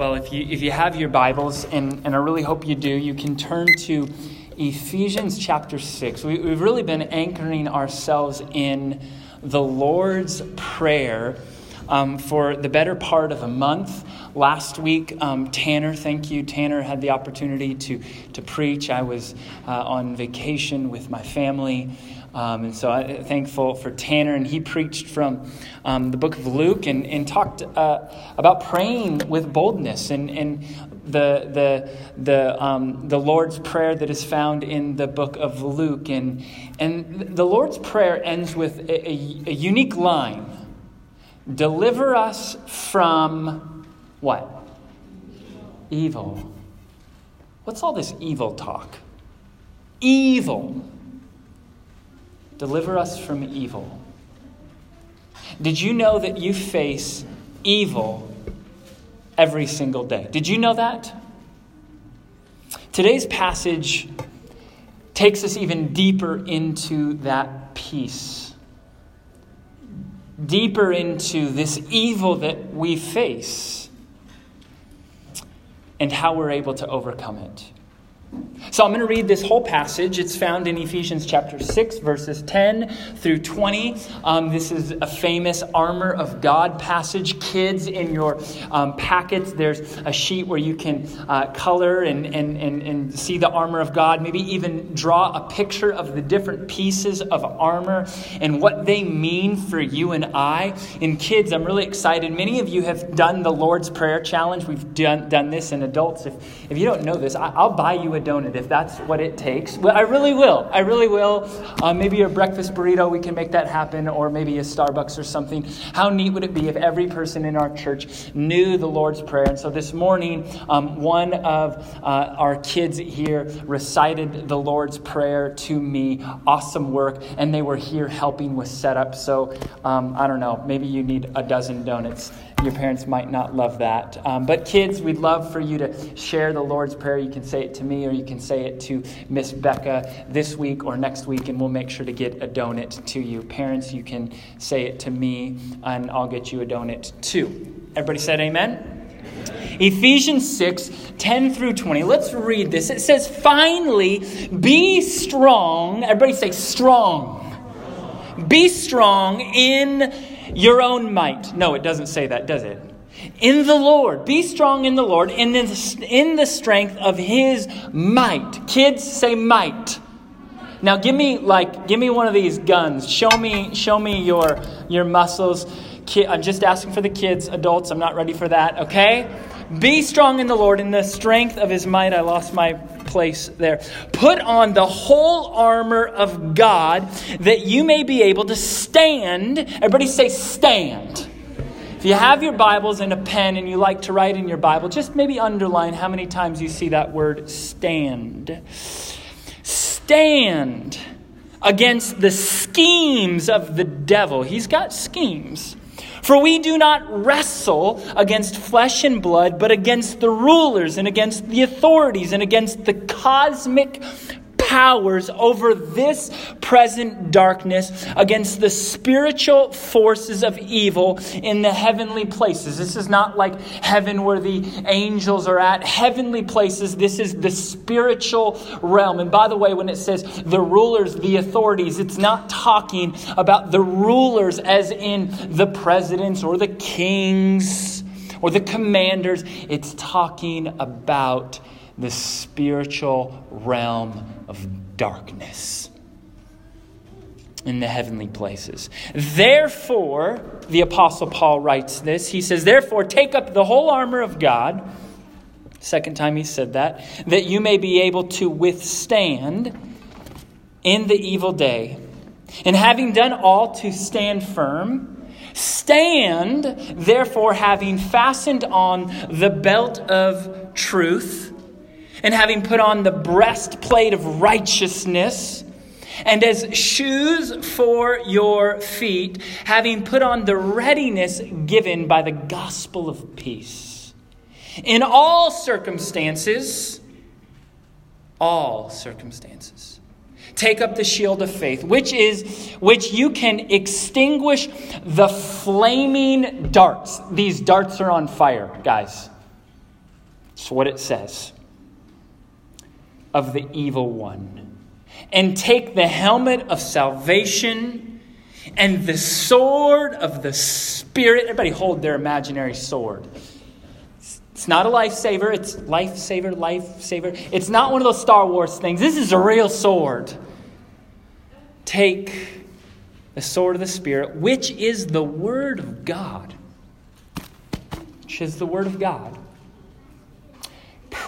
Well, if you, if you have your Bibles, and, and I really hope you do, you can turn to Ephesians chapter 6. We, we've really been anchoring ourselves in the Lord's Prayer um, for the better part of a month. Last week, um, Tanner, thank you. Tanner had the opportunity to, to preach. I was uh, on vacation with my family. Um, and so I'm thankful for Tanner, and he preached from um, the book of Luke and, and talked uh, about praying with boldness and, and the, the, the, um, the Lord's Prayer that is found in the book of Luke. And, and the Lord's Prayer ends with a, a, a unique line Deliver us from what? Evil. What's all this evil talk? Evil. Deliver us from evil. Did you know that you face evil every single day? Did you know that? Today's passage takes us even deeper into that piece, deeper into this evil that we face, and how we're able to overcome it. So I'm going to read this whole passage. It's found in Ephesians chapter 6, verses 10 through 20. Um, this is a famous armor of God passage. Kids, in your um, packets, there's a sheet where you can uh, color and, and, and, and see the armor of God, maybe even draw a picture of the different pieces of armor and what they mean for you and I. And kids, I'm really excited. Many of you have done the Lord's Prayer Challenge. We've done, done this in adults. If, if you don't know this, I, I'll buy you a donut if that's what it takes. Well, I really will. I really will. Uh, maybe a breakfast burrito, we can make that happen, or maybe a Starbucks or something. How neat would it be if every person in our church knew the Lord's Prayer? And so this morning, um, one of uh, our kids here recited the Lord's Prayer to me. Awesome work. And they were here helping with setup. So um, I don't know, maybe you need a dozen donuts your parents might not love that. Um, but kids, we'd love for you to share the Lord's Prayer. You can say it to me or you can say it to Miss Becca this week or next week, and we'll make sure to get a donut to you. Parents, you can say it to me, and I'll get you a donut too. Everybody said amen? Ephesians 6, 10 through 20. Let's read this. It says, Finally, be strong. Everybody say strong. Be strong in your own might. No, it doesn't say that, does it? In the Lord. Be strong in the Lord, in the, in the strength of his might. Kids say might. Now give me like give me one of these guns. Show me show me your your muscles. Kid, I'm just asking for the kids, adults. I'm not ready for that, okay? Be strong in the Lord in the strength of his might. I lost my place there. Put on the whole armor of God that you may be able to stand. Everybody say, stand. If you have your Bibles and a pen and you like to write in your Bible, just maybe underline how many times you see that word stand. Stand against the schemes of the devil. He's got schemes. For we do not wrestle against flesh and blood, but against the rulers and against the authorities and against the cosmic powers over this present darkness, against the spiritual forces of evil in the heavenly places. This is not like heaven where the angels are at. Heavenly places, this is the spiritual realm. And by the way, when it says the rulers, the authorities, it's not talking about the rulers as in the presidents or the kings or the commanders. It's talking about the spiritual realm of darkness in the heavenly places. Therefore, the Apostle Paul writes this. He says, Therefore, take up the whole armor of God. Second time he said that, that you may be able to withstand in the evil day. And having done all to stand firm, stand, therefore, having fastened on the belt of truth and having put on the breastplate of righteousness, and as shoes for your feet, having put on the readiness given by the gospel of peace. In all circumstances, all circumstances. Take up the shield of faith, which is which you can extinguish the flaming darts. These darts are on fire, guys. That's what it says. Of the evil one. And take the helmet of salvation and the sword of the Spirit. Everybody hold their imaginary sword. It's not a lifesaver. It's lightsaber, lightsaber. It's not one of those Star Wars things. This is a real sword. Take the sword of the Spirit, which is the Word of God. Which is the Word of God.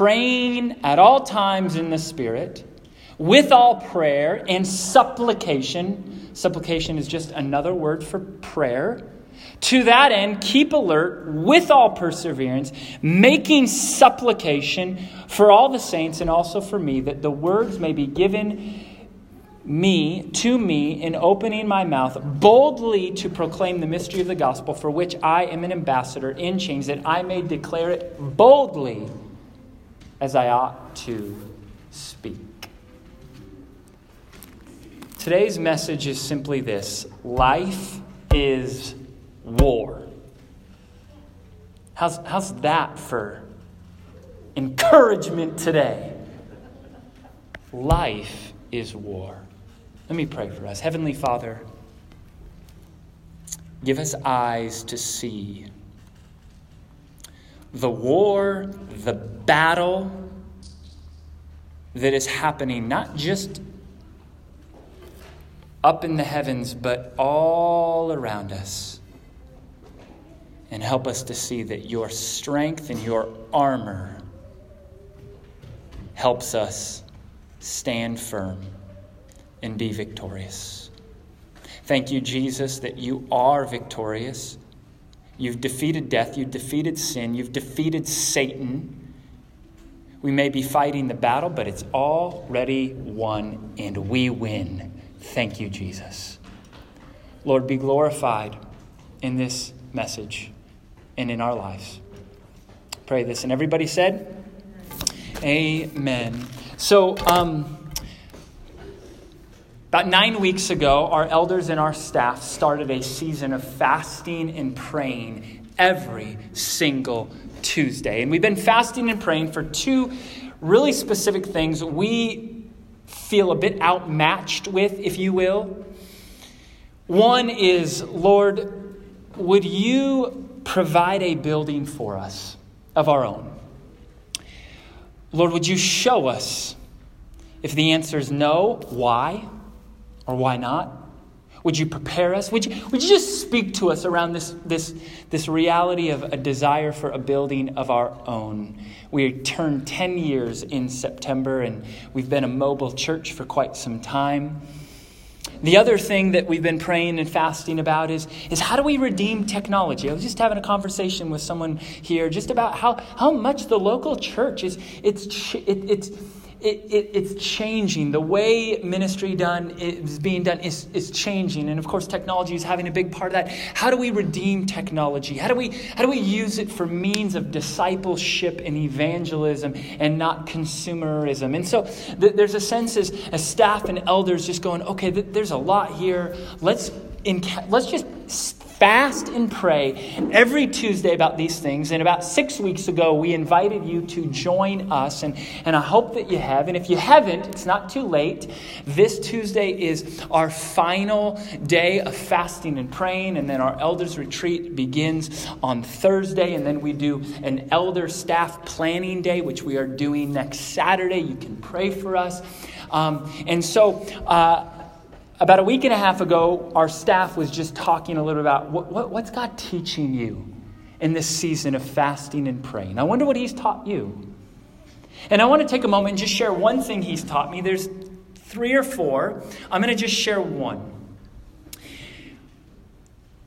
Praying at all times in the Spirit, with all prayer and supplication. Supplication is just another word for prayer to that end, keep alert with all perseverance, making supplication for all the saints and also for me, that the words may be given me to me in opening my mouth boldly to proclaim the mystery of the gospel for which I am an ambassador in chains that I may declare it boldly as I ought to speak. Today's message is simply this life is war. How's, how's that for encouragement today? Life is war. Let me pray for us. Heavenly Father, give us eyes to see the war, the battle that is happening, not just up in the heavens, but all around us and help us to see that your strength and your armor helps us stand firm and be victorious. Thank you, Jesus, that you are victorious. You've defeated death, you've defeated sin, you've defeated Satan. We may be fighting the battle, but it's already won, and we win. Thank you, Jesus. Lord, be glorified in this message and in our lives. Pray this. And everybody said, Amen. So, um, about nine weeks ago, our elders and our staff started a season of fasting and praying every single Tuesday. And we've been fasting and praying for two really specific things we feel a bit outmatched with, if you will. One is, Lord, would you provide a building for us of our own. Lord, would you show us if the answer is no, why or why not? Would you prepare us? Would you, would you just speak to us around this, this, this reality of a desire for a building of our own? We turned 10 years in September, and we've been a mobile church for quite some time. The other thing that we've been praying and fasting about is, is how do we redeem technology? I was just having a conversation with someone here just about how, how much the local church is it's, it, it's it, it, it's changing. The way ministry done is being done is, is changing. And of course, technology is having a big part of that. How do we redeem technology? How do we, how do we use it for means of discipleship and evangelism and not consumerism? And so th- there's a sense as, as staff and elders just going, okay, th- there's a lot here. Let's, inca- let's just fast and pray every Tuesday about these things. And about six weeks ago, we invited you to join us, and, and I hope that you have. And if you haven't, it's not too late. This Tuesday is our final day of fasting and praying, and then our elders' retreat begins on Thursday, and then we do an elder staff planning day, which we are doing next Saturday. You can pray for us. Um, and so, uh, about a week and a half ago, our staff was just talking a little about what, what, what's God teaching you in this season of fasting and praying. I wonder what He's taught you. And I want to take a moment and just share one thing He's taught me. There's three or four. I'm going to just share one.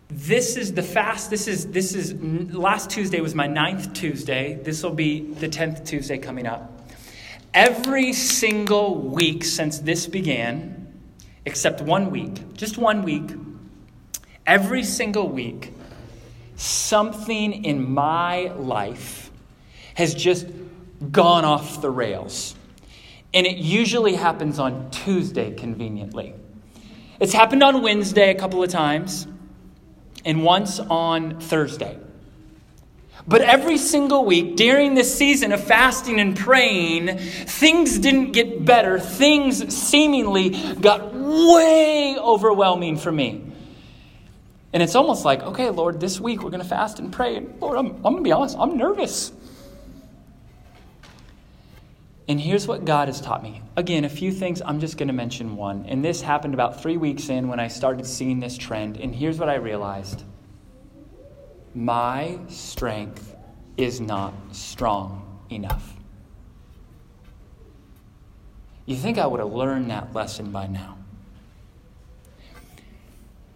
This is the fast. This is this is last Tuesday was my ninth Tuesday. This will be the tenth Tuesday coming up. Every single week since this began, except one week, just one week, every single week, something in my life has just gone off the rails. And it usually happens on Tuesday, conveniently. It's happened on Wednesday a couple of times, and once on Thursday. But every single week during this season of fasting and praying, things didn't get better. Things seemingly got way overwhelming for me. And it's almost like, okay, Lord, this week we're going to fast and pray. And Lord, I'm, I'm going to be honest, I'm nervous. And here's what God has taught me. Again, a few things, I'm just going to mention one. And this happened about three weeks in when I started seeing this trend. And here's what I realized my strength is not strong enough. You think I would have learned that lesson by now?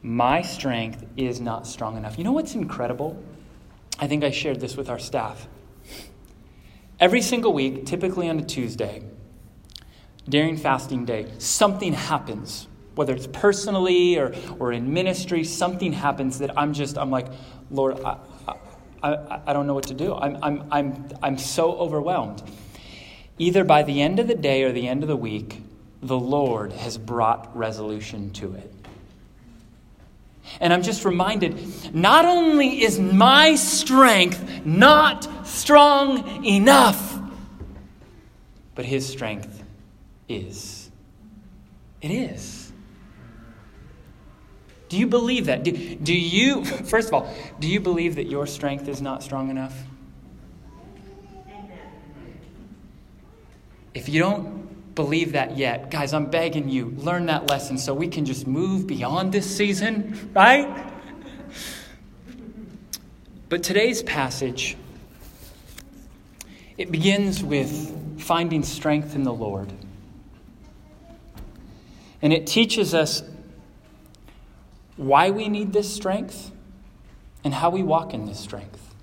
My strength is not strong enough. You know what's incredible? I think I shared this with our staff. Every single week, typically on a Tuesday, during fasting day, something happens, whether it's personally or, or in ministry, something happens that I'm just, I'm like, Lord, I, I, I don't know what to do. I'm, I'm, I'm, I'm so overwhelmed. Either by the end of the day or the end of the week, the Lord has brought resolution to it. And I'm just reminded not only is my strength not strong enough, but his strength is. It is. Do you believe that? Do, do you, first of all, do you believe that your strength is not strong enough? If you don't believe that yet, guys, I'm begging you, learn that lesson so we can just move beyond this season, right? But today's passage it begins with finding strength in the Lord. And it teaches us why we need this strength and how we walk in this strength.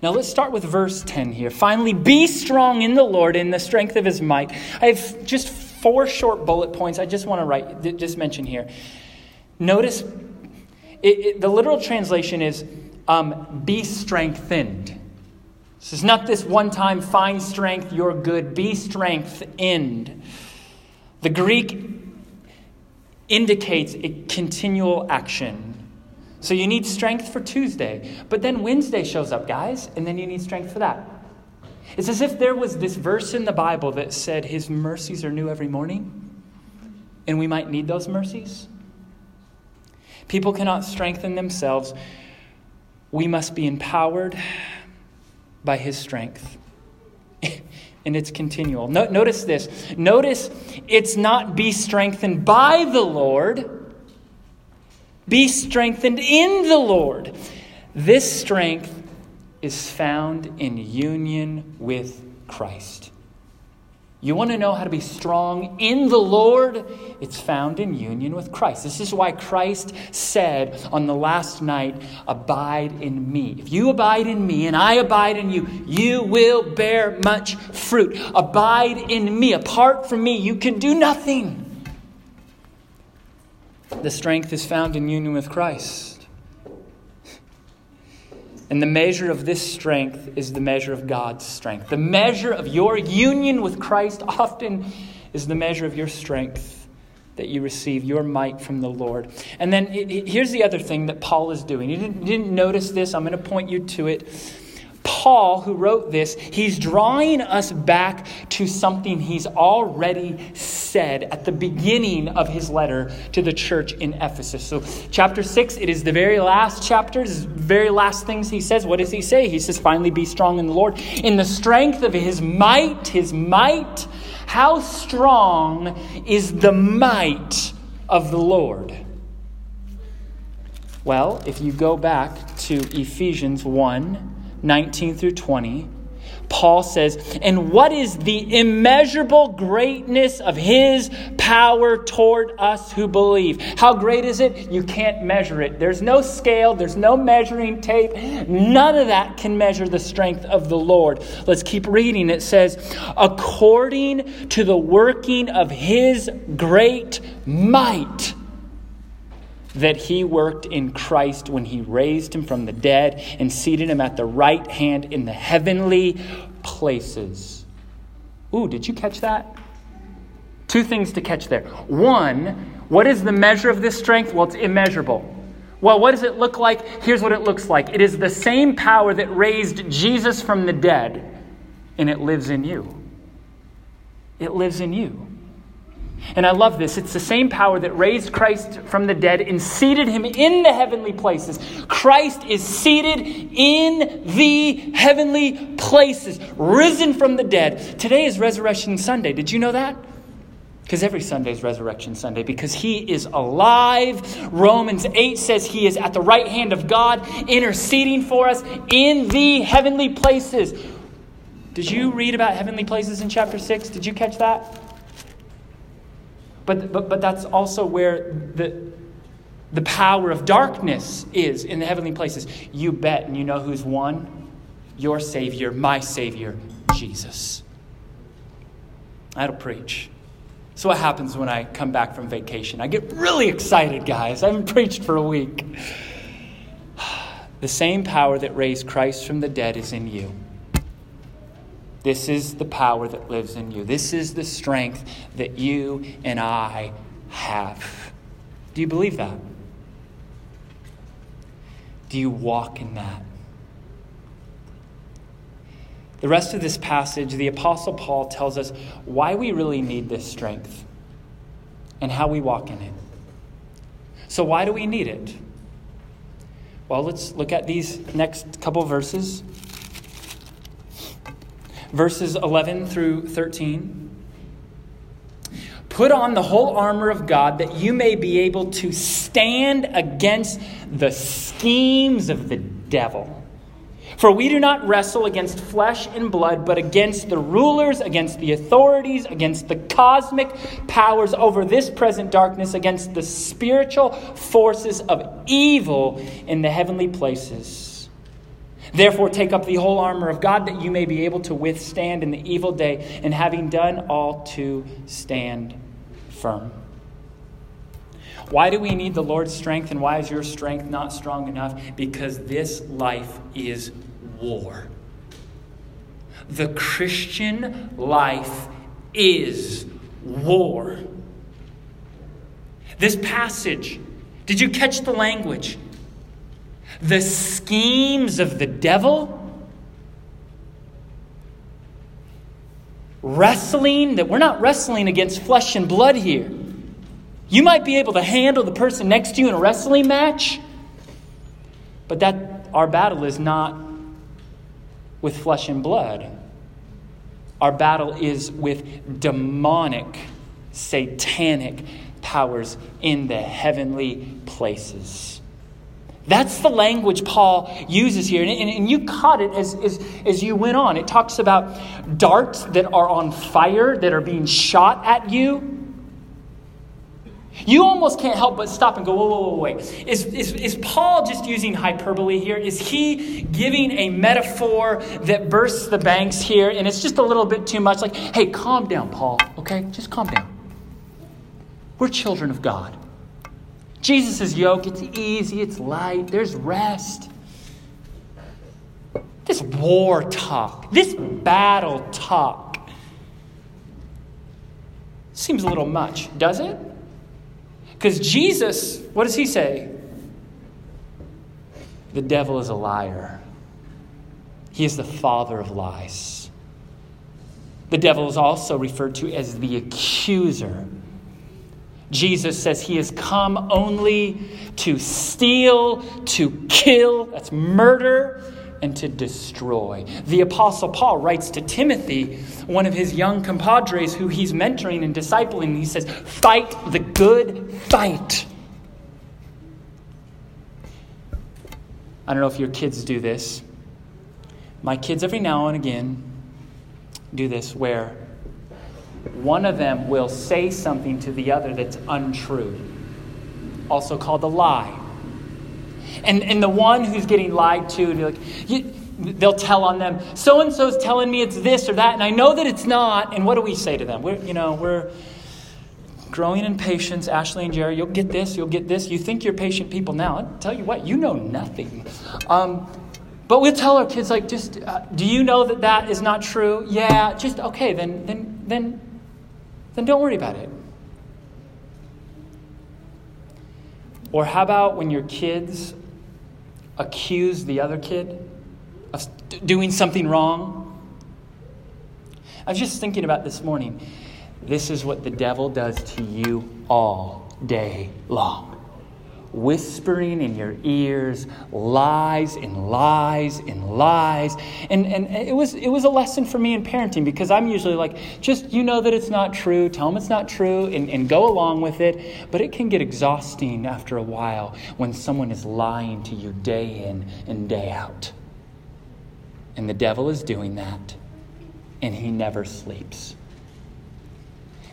Now let's start with verse 10 here. Finally, be strong in the Lord in the strength of his might. I have just four short bullet points I just want to write, just mention here. Notice it, it, the literal translation is um, be strengthened. This is not this one time find strength, you're good. Be strengthened. The Greek indicates a continual action. So you need strength for Tuesday. But then Wednesday shows up, guys, and then you need strength for that. It's as if there was this verse in the Bible that said, His mercies are new every morning, and we might need those mercies. People cannot strengthen themselves. We must be empowered by His strength. and it's continual. No, notice this. Notice it's not be strengthened by the Lord be strengthened in the Lord. This strength is found in union with Christ. You want to know how to be strong in the Lord? It's found in union with Christ. This is why Christ said on the last night, Abide in me. If you abide in me and I abide in you, you will bear much fruit. Abide in me. Apart from me, you can do nothing. The strength is found in union with Christ. And the measure of this strength is the measure of God's strength. The measure of your union with Christ often is the measure of your strength that you receive, your might from the Lord. And then it, it, here's the other thing that Paul is doing. You didn't, you didn't notice this, I'm going to point you to it. Paul, who wrote this, he's drawing us back to something he's already said at the beginning of his letter to the church in Ephesus. So, chapter 6, it is the very last chapter, the very last things he says. What does he say? He says, Finally, be strong in the Lord. In the strength of his might, his might, how strong is the might of the Lord? Well, if you go back to Ephesians 1, 19 through 20, Paul says, And what is the immeasurable greatness of his power toward us who believe? How great is it? You can't measure it. There's no scale, there's no measuring tape. None of that can measure the strength of the Lord. Let's keep reading. It says, According to the working of his great might that he worked in Christ when he raised him from the dead and seated him at the right hand in the heavenly places. Ooh, did you catch that? Two things to catch there. One, what is the measure of this strength? Well, it's immeasurable. Well, what does it look like? Here's what it looks like it is the same power that raised Jesus from the dead, and it lives in you. It lives in you. And I love this. It's the same power that raised Christ from the dead and seated him in the heavenly places. Christ is seated in the heavenly places, risen from the dead. Today is Resurrection Sunday. Did you know that? Because every Sunday is Resurrection Sunday, because he is alive. Romans 8 says he is at the right hand of God, interceding for us in the heavenly places. Did you read about heavenly places in chapter 6? Did you catch that? But, but, but that's also where the, the power of darkness is in the heavenly places. You bet, and you know who's won? Your Savior, my Savior, Jesus. That'll preach. So, what happens when I come back from vacation? I get really excited, guys. I haven't preached for a week. The same power that raised Christ from the dead is in you. This is the power that lives in you. This is the strength that you and I have. Do you believe that? Do you walk in that? The rest of this passage, the Apostle Paul tells us why we really need this strength and how we walk in it. So, why do we need it? Well, let's look at these next couple verses. Verses 11 through 13. Put on the whole armor of God that you may be able to stand against the schemes of the devil. For we do not wrestle against flesh and blood, but against the rulers, against the authorities, against the cosmic powers over this present darkness, against the spiritual forces of evil in the heavenly places. Therefore, take up the whole armor of God that you may be able to withstand in the evil day, and having done all, to stand firm. Why do we need the Lord's strength, and why is your strength not strong enough? Because this life is war. The Christian life is war. This passage, did you catch the language? The schemes of the devil. Wrestling, that we're not wrestling against flesh and blood here. You might be able to handle the person next to you in a wrestling match, but that our battle is not with flesh and blood. Our battle is with demonic, satanic powers in the heavenly places. That's the language Paul uses here. And, and, and, you caught it as, as, as you went on. It talks about darts that are on fire, that are being shot at you. You almost can't help but stop and go, whoa, whoa, whoa, wait. Is, is, is Paul just using hyperbole here? Is he giving a metaphor that bursts the banks here and it's just a little bit too much? Like, hey, calm down, Paul, okay? Just calm down. We're children of God. Jesus' yoke, it's easy, it's light, there's rest. This war talk, this battle talk, seems a little much, does it? Because Jesus, what does he say? The devil is a liar. He is the father of lies. The devil is also referred to as the accuser. Jesus says he has come only to steal, to kill, that's murder, and to destroy. The Apostle Paul writes to Timothy, one of his young compadres who he's mentoring and discipling, he says, Fight the good fight. I don't know if your kids do this. My kids, every now and again, do this where one of them will say something to the other that's untrue, also called a lie. And, and the one who's getting lied to, like, you, they'll tell on them, so and so's telling me it's this or that, and I know that it's not. And what do we say to them? We're, you know, we're growing in patience. Ashley and Jerry, you'll get this, you'll get this. You think you're patient people now. I'll tell you what, you know nothing. Um, but we'll tell our kids, like, just, uh, do you know that that is not true? Yeah, just, okay, then, then, then, then don't worry about it. Or how about when your kids accuse the other kid of doing something wrong? I was just thinking about this morning. This is what the devil does to you all day long whispering in your ears lies and lies and lies. And, and it, was, it was a lesson for me in parenting because I'm usually like, just you know that it's not true, tell them it's not true, and, and go along with it. But it can get exhausting after a while when someone is lying to you day in and day out. And the devil is doing that, and he never sleeps.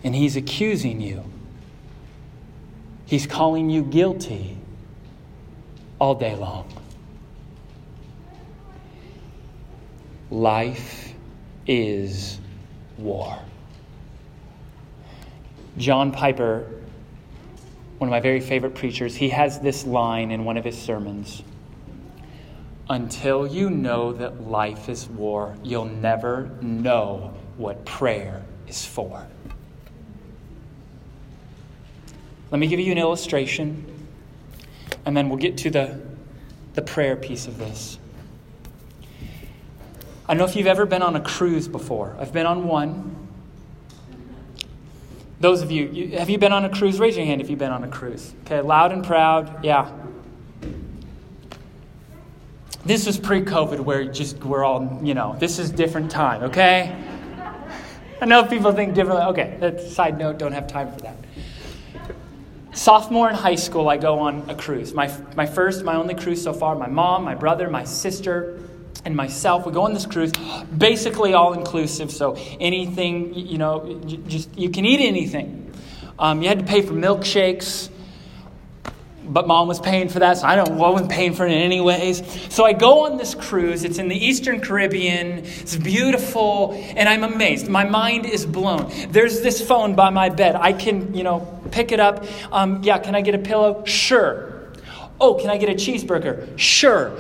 And he's accusing you He's calling you guilty all day long. Life is war. John Piper, one of my very favorite preachers, he has this line in one of his sermons Until you know that life is war, you'll never know what prayer is for. Let me give you an illustration, and then we'll get to the, the prayer piece of this. I don't know if you've ever been on a cruise before. I've been on one. Those of you, you, have you been on a cruise? Raise your hand if you've been on a cruise. Okay, loud and proud. Yeah. This was pre COVID where just we're all, you know, this is different time, okay? I know people think differently. Okay, side note, don't have time for that. Sophomore in high school, I go on a cruise. My, my first, my only cruise so far. My mom, my brother, my sister, and myself, we go on this cruise, basically all inclusive. So anything, you know, just you can eat anything. Um, you had to pay for milkshakes but mom was paying for that, so I don't I wasn't paying for it anyways. So I go on this cruise. It's in the Eastern Caribbean. It's beautiful, and I'm amazed. My mind is blown. There's this phone by my bed. I can, you know, pick it up. Um, yeah, can I get a pillow? Sure. Oh, can I get a cheeseburger? Sure.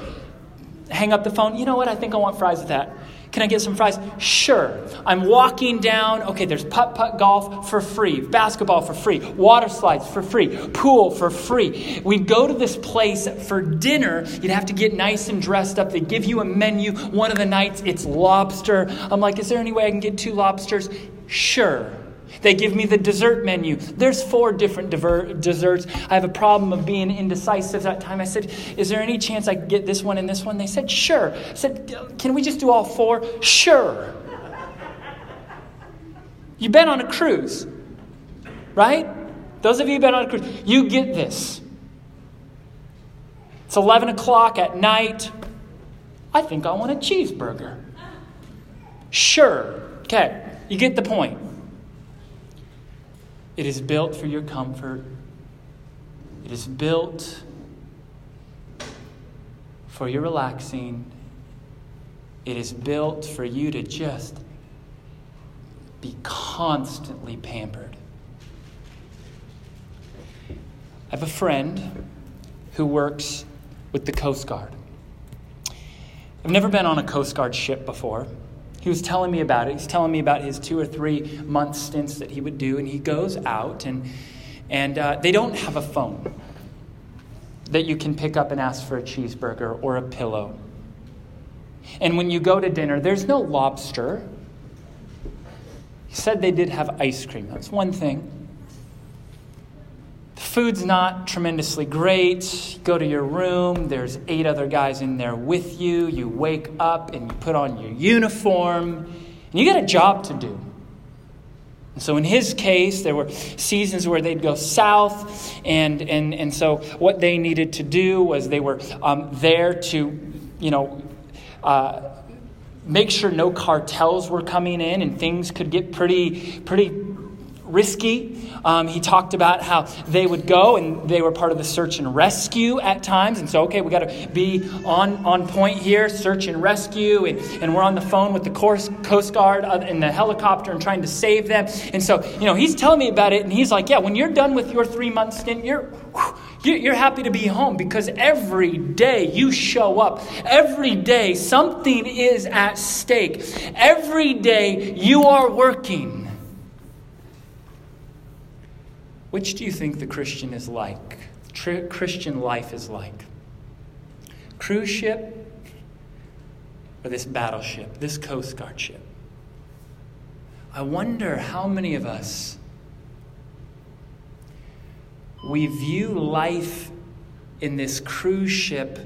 Hang up the phone. You know what? I think I want fries with that. Can I get some fries? Sure. I'm walking down. Okay, there's putt putt golf for free, basketball for free, water slides for free, pool for free. We'd go to this place for dinner. You'd have to get nice and dressed up. They give you a menu. One of the nights it's lobster. I'm like, is there any way I can get two lobsters? Sure. They give me the dessert menu. There's four different diver- desserts. I have a problem of being indecisive that time. I said, Is there any chance I could get this one and this one? They said, Sure. I said, Can we just do all four? Sure. You've been on a cruise, right? Those of you who've been on a cruise, you get this. It's 11 o'clock at night. I think I want a cheeseburger. Sure. Okay, you get the point. It is built for your comfort. It is built for your relaxing. It is built for you to just be constantly pampered. I have a friend who works with the Coast Guard. I've never been on a Coast Guard ship before. He was telling me about it. He's telling me about his two or three month stints that he would do, and he goes out, and, and uh, they don't have a phone that you can pick up and ask for a cheeseburger or a pillow. And when you go to dinner, there's no lobster. He said they did have ice cream. That's one thing food's not tremendously great. You go to your room, there's eight other guys in there with you. You wake up and you put on your uniform, and you got a job to do. So, in his case, there were seasons where they'd go south, and, and, and so what they needed to do was they were um, there to, you know, uh, make sure no cartels were coming in, and things could get pretty, pretty risky. Um, he talked about how they would go and they were part of the search and rescue at times. And so, okay, we got to be on, on point here, search and rescue. And, and we're on the phone with the Coast Guard in the helicopter and trying to save them. And so, you know, he's telling me about it. And he's like, yeah, when you're done with your three month stint, you're. You're happy to be home because every day you show up. Every day something is at stake. Every day you are working. Which do you think the Christian is like? Christian life is like. Cruise ship or this battleship, this Coast Guard ship. I wonder how many of us we view life in this cruise ship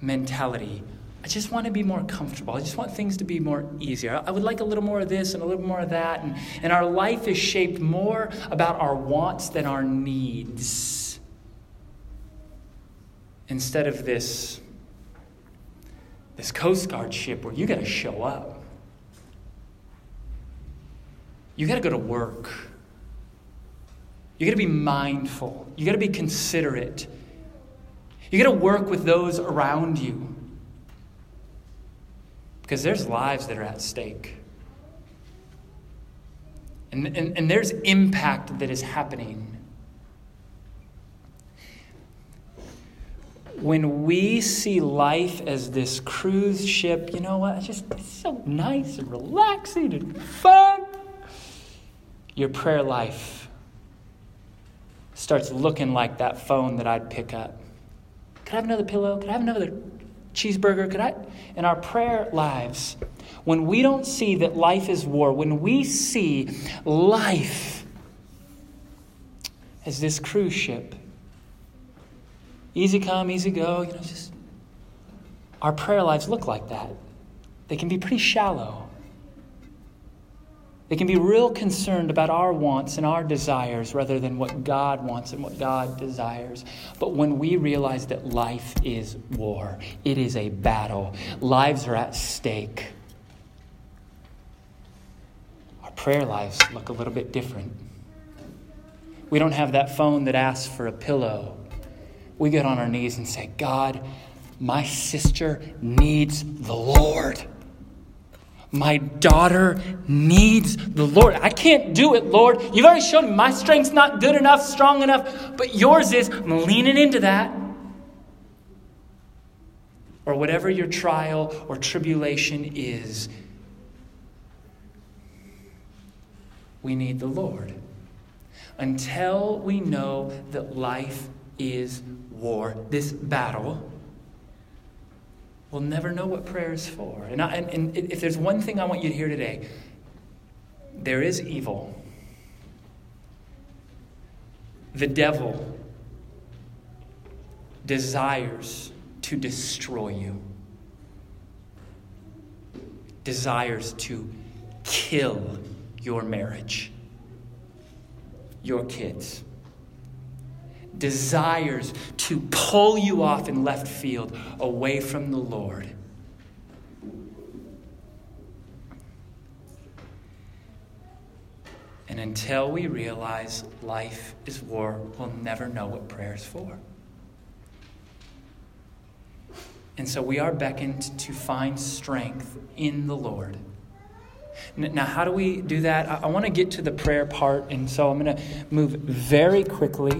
mentality. I just want to be more comfortable. I just want things to be more easier. I would like a little more of this and a little more of that. And, and our life is shaped more about our wants than our needs. Instead of this, this Coast Guard ship where you got to show up, you got to go to work. You got to be mindful. You got to be considerate. You got to work with those around you. Because there's lives that are at stake. And, and, and there's impact that is happening. When we see life as this cruise ship, you know what? It's just it's so nice and relaxing and fun. Your prayer life starts looking like that phone that I'd pick up. Could I have another pillow? Could I have another cheeseburger? Could I? In our prayer lives, when we don't see that life is war, when we see life as this cruise ship, easy come, easy go, you know, just our prayer lives look like that. They can be pretty shallow. They can be real concerned about our wants and our desires rather than what God wants and what God desires. But when we realize that life is war, it is a battle, lives are at stake, our prayer lives look a little bit different. We don't have that phone that asks for a pillow. We get on our knees and say, God, my sister needs the Lord. My daughter needs the Lord. I can't do it, Lord. You've already shown me my strength's not good enough, strong enough, but yours is. I'm leaning into that. Or whatever your trial or tribulation is, we need the Lord. Until we know that life is war, this battle will never know what prayer is for. And, I, and, and if there's one thing I want you to hear today, there is evil. The devil desires to destroy you, desires to kill your marriage, your kids desires to pull you off in left field away from the Lord. And until we realize life is war, we'll never know what prayer is for. And so we are beckoned to find strength in the Lord. Now, how do we do that? I, want to get to the prayer part, and so I'm going to move very quickly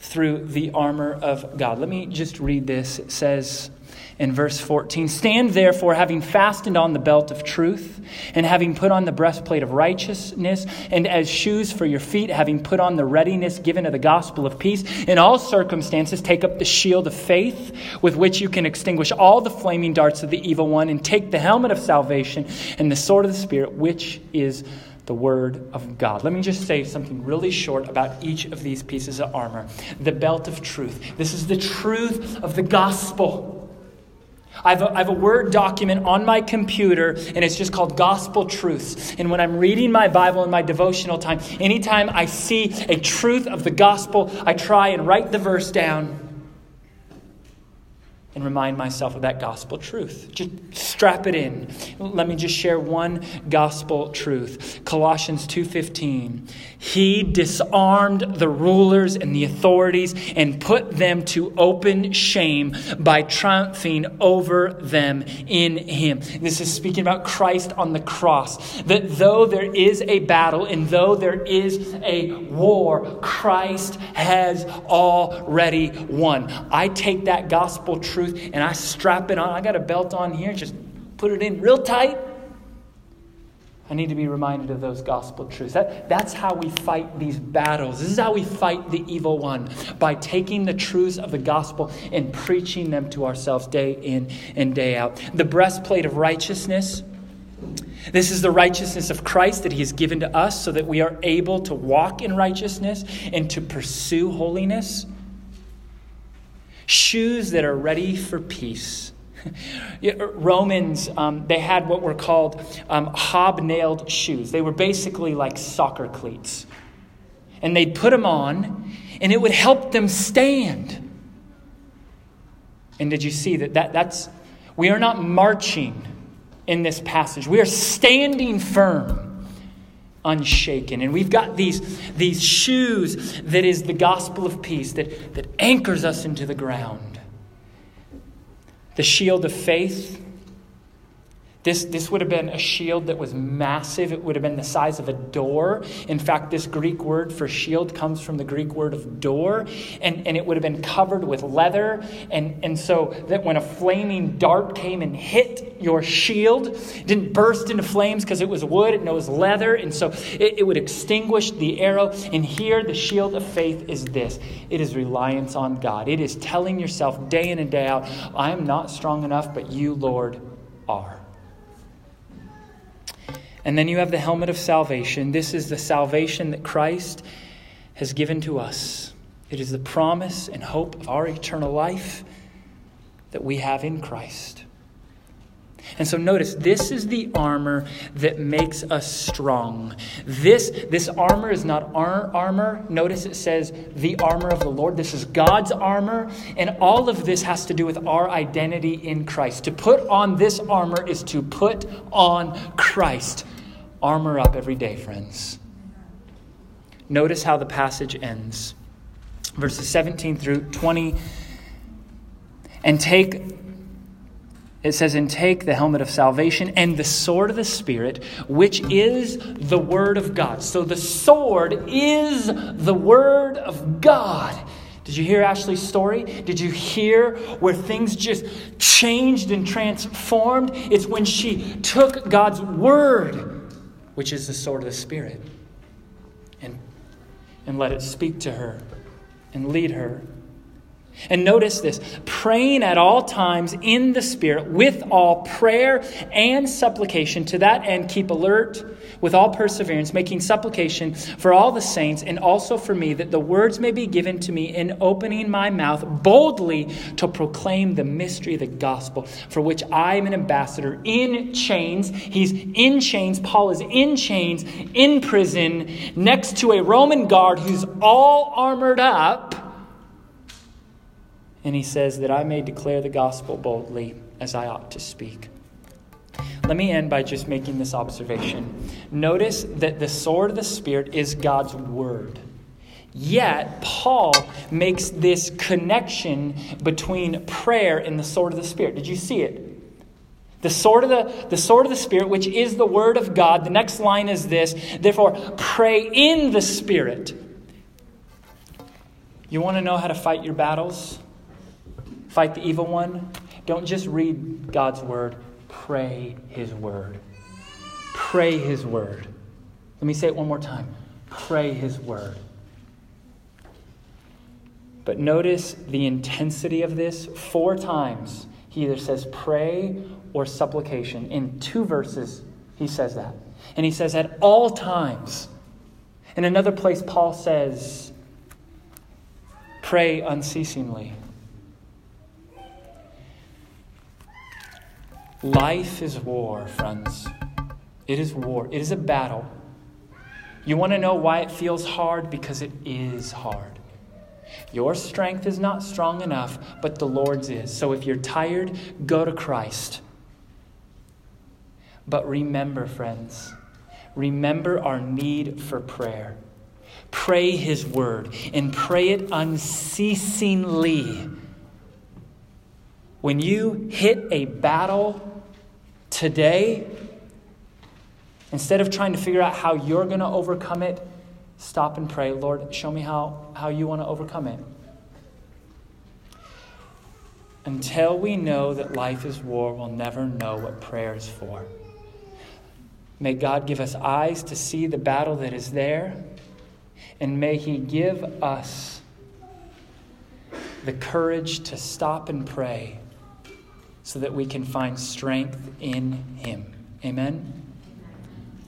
through the armor of God. Let me just read this. It says in verse 14 Stand therefore, having fastened on the belt of truth, and having put on the breastplate of righteousness, and as shoes for your feet, having put on the readiness given to the gospel of peace. In all circumstances, take up the shield of faith, with which you can extinguish all the flaming darts of the evil one, and take the helmet of salvation and the sword of the Spirit, which is the Word of God. Let me just say something really short about each of these pieces of armor. The belt of truth. This is the truth of the gospel. I have, a, I have a Word document on my computer, and it's just called Gospel Truths. And when I'm reading my Bible in my devotional time, anytime I see a truth of the gospel, I try and write the verse down and remind myself of that gospel truth. Just strap it in. Let me just share one gospel truth. Colossians 2:15. He disarmed the rulers and the authorities and put them to open shame by triumphing over them in him. This is speaking about Christ on the cross. That though there is a battle and though there is a war, Christ has already won. I take that gospel truth truth and I strap it on. I got a belt on here, just put it in real tight. I need to be reminded of those gospel truths. That, that's how we fight these battles. This is how we fight the evil one by taking the truths of the gospel and preaching them to ourselves day in and day out. The breastplate of righteousness. This is the righteousness of Christ that He has given to us so that we are able to walk in righteousness and to pursue holiness. Shoes that are ready for peace. Romans, um, they had what were called um, hobnailed shoes. They were basically like soccer cleats. And they'd put them on, and it would help them stand. And did you see that, that that's, we are not marching in this passage. We are standing firm, unshaken. And we've got these, these shoes that is the gospel of peace that, that anchors us into the ground the shield of faith this, this would have been a shield that was massive. It would have been the size of a door. In fact, this Greek word for shield comes from the Greek word of door, and, and it would have been covered with leather. And, and so that when a flaming dart came and hit your shield, it didn't burst into flames because it was wood and it was leather, and so it, it would extinguish the arrow. And here, the shield of faith is this it is reliance on God. It is telling yourself day in and day out, I am not strong enough, but you, Lord, are. And then you have the helmet of salvation. This is the salvation that Christ has given to us. It is the promise and hope of our eternal life that we have in Christ. And so notice this is the armor that makes us strong. This, this armor is not our armor. Notice it says the armor of the Lord. This is God's armor. And all of this has to do with our identity in Christ. To put on this armor is to put on Christ. Armor up every day, friends. Notice how the passage ends. Verses 17 through 20. And take it says, and take the helmet of salvation and the sword of the Spirit, which is the Word of God. So the sword is the Word of God. Did you hear Ashley's story? Did you hear where things just changed and transformed? It's when she took God's Word, which is the sword of the Spirit, and, and let it speak to her and lead her and notice this praying at all times in the Spirit with all prayer and supplication. To that end, keep alert with all perseverance, making supplication for all the saints and also for me, that the words may be given to me in opening my mouth boldly to proclaim the mystery of the gospel, for which I am an ambassador in chains. He's in chains. Paul is in chains, in prison, next to a Roman guard who's all armored up and he says that I may declare the gospel boldly as I ought to speak. Let me end by just making this observation. Notice that the sword of the Spirit is God's word. Yet, Paul makes this connection between prayer and the sword of the Spirit. Did you see it? The sword, of the, the sword of the Spirit, which is the word of God. The next line is this Therefore, pray in the Spirit. You want to know how to fight your battles? Fight the evil one, don't just read God's word, pray his word. Pray his word. Let me say it one more time pray his word. But notice the intensity of this. Four times he either says pray or supplication. In two verses, he says that. And he says at all times. In another place, Paul says, pray unceasingly. Life is war, friends. It is war. It is a battle. You want to know why it feels hard? Because it is hard. Your strength is not strong enough, but the Lord's is. So if you're tired, go to Christ. But remember, friends, remember our need for prayer. Pray His word and pray it unceasingly. When you hit a battle today, instead of trying to figure out how you're going to overcome it, stop and pray, Lord, show me how, how you want to overcome it. Until we know that life is war, we'll never know what prayer is for. May God give us eyes to see the battle that is there, and may He give us the courage to stop and pray so that we can find strength in Him. Amen.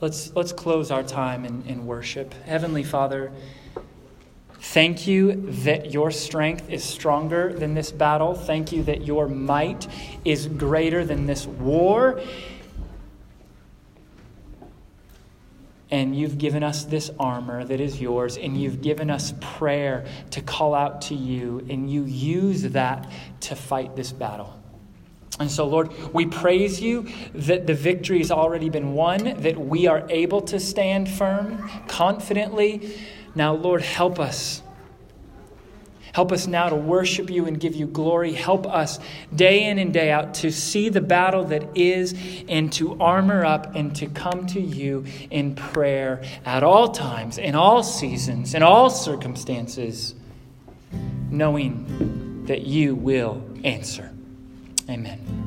Let's, let's close our time in, in worship. Heavenly Father, thank you that your strength is stronger than this battle. Thank you that your might is greater than this war. And you've given us this armor that is yours, and you've given us prayer to call out to you, and you use that to fight this battle. And so, Lord, we praise you that the victory has already been won, that we are able to stand firm confidently. Now, Lord, help us Help us now to worship you and give you glory. Help us day in and day out to see the battle that is and to armor up and to come to you in prayer at all times, in all seasons, in all circumstances, knowing that you will answer. Amen.